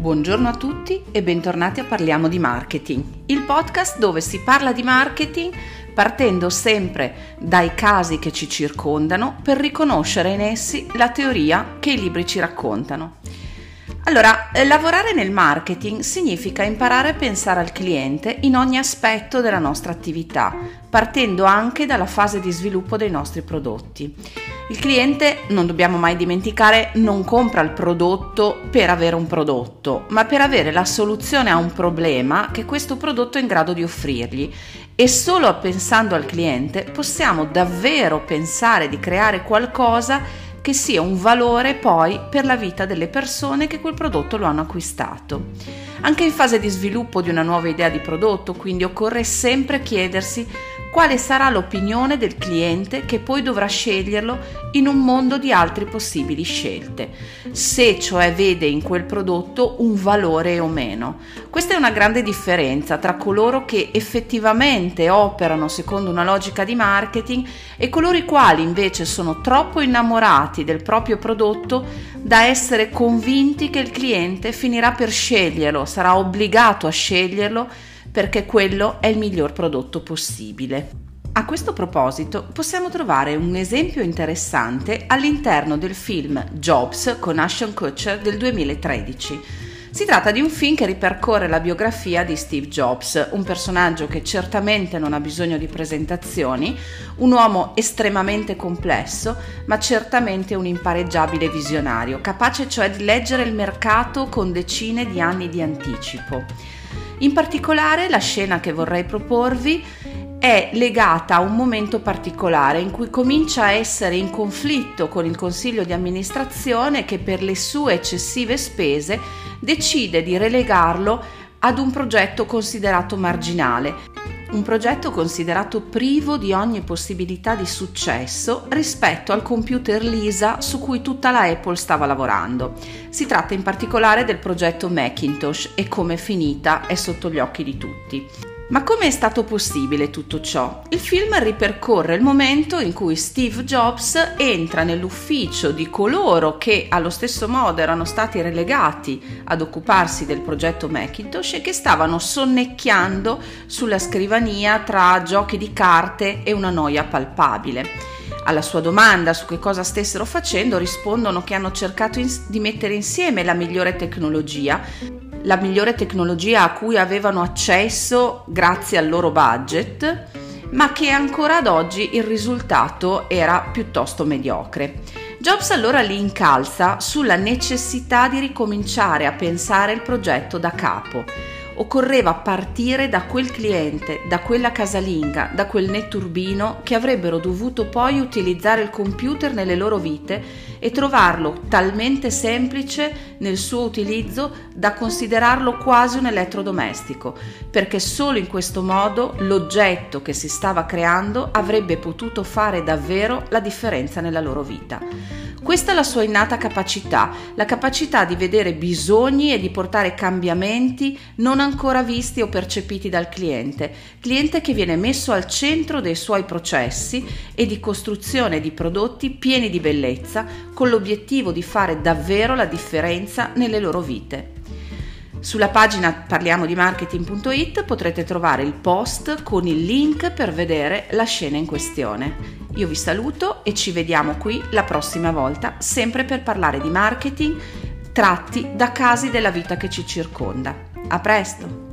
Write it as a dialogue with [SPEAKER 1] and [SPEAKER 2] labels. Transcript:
[SPEAKER 1] Buongiorno a tutti e bentornati a Parliamo di Marketing, il podcast dove si parla di marketing partendo sempre dai casi che ci circondano per riconoscere in essi la teoria che i libri ci raccontano. Allora, eh, lavorare nel marketing significa imparare a pensare al cliente in ogni aspetto della nostra attività, partendo anche dalla fase di sviluppo dei nostri prodotti. Il cliente, non dobbiamo mai dimenticare, non compra il prodotto per avere un prodotto, ma per avere la soluzione a un problema che questo prodotto è in grado di offrirgli. E solo pensando al cliente possiamo davvero pensare di creare qualcosa che sia un valore poi per la vita delle persone che quel prodotto lo hanno acquistato. Anche in fase di sviluppo di una nuova idea di prodotto, quindi occorre sempre chiedersi quale sarà l'opinione del cliente che poi dovrà sceglierlo in un mondo di altre possibili scelte, se cioè vede in quel prodotto un valore o meno. Questa è una grande differenza tra coloro che effettivamente operano secondo una logica di marketing e coloro i quali invece sono troppo innamorati del proprio prodotto da essere convinti che il cliente finirà per sceglierlo, sarà obbligato a sceglierlo perché quello è il miglior prodotto possibile. A questo proposito possiamo trovare un esempio interessante all'interno del film Jobs con Ashton Kutcher del 2013. Si tratta di un film che ripercorre la biografia di Steve Jobs, un personaggio che certamente non ha bisogno di presentazioni, un uomo estremamente complesso, ma certamente un impareggiabile visionario, capace cioè di leggere il mercato con decine di anni di anticipo. In particolare la scena che vorrei proporvi è legata a un momento particolare in cui comincia a essere in conflitto con il consiglio di amministrazione che per le sue eccessive spese decide di relegarlo ad un progetto considerato marginale, un progetto considerato privo di ogni possibilità di successo rispetto al computer Lisa su cui tutta la Apple stava lavorando. Si tratta in particolare del progetto Macintosh e come è finita è sotto gli occhi di tutti. Ma come è stato possibile tutto ciò? Il film ripercorre il momento in cui Steve Jobs entra nell'ufficio di coloro che allo stesso modo erano stati relegati ad occuparsi del progetto Macintosh e che stavano sonnecchiando sulla scrivania tra giochi di carte e una noia palpabile. Alla sua domanda su che cosa stessero facendo rispondono che hanno cercato di mettere insieme la migliore tecnologia la migliore tecnologia a cui avevano accesso grazie al loro budget, ma che ancora ad oggi il risultato era piuttosto mediocre. Jobs allora li incalza sulla necessità di ricominciare a pensare il progetto da capo occorreva partire da quel cliente, da quella casalinga, da quel netturbino che avrebbero dovuto poi utilizzare il computer nelle loro vite e trovarlo talmente semplice nel suo utilizzo da considerarlo quasi un elettrodomestico, perché solo in questo modo l'oggetto che si stava creando avrebbe potuto fare davvero la differenza nella loro vita. Questa è la sua innata capacità, la capacità di vedere bisogni e di portare cambiamenti non ancora visti o percepiti dal cliente, cliente che viene messo al centro dei suoi processi e di costruzione di prodotti pieni di bellezza con l'obiettivo di fare davvero la differenza nelle loro vite. Sulla pagina parliamo di marketing.it potrete trovare il post con il link per vedere la scena in questione. Io vi saluto e ci vediamo qui la prossima volta, sempre per parlare di marketing tratti da casi della vita che ci circonda. A presto!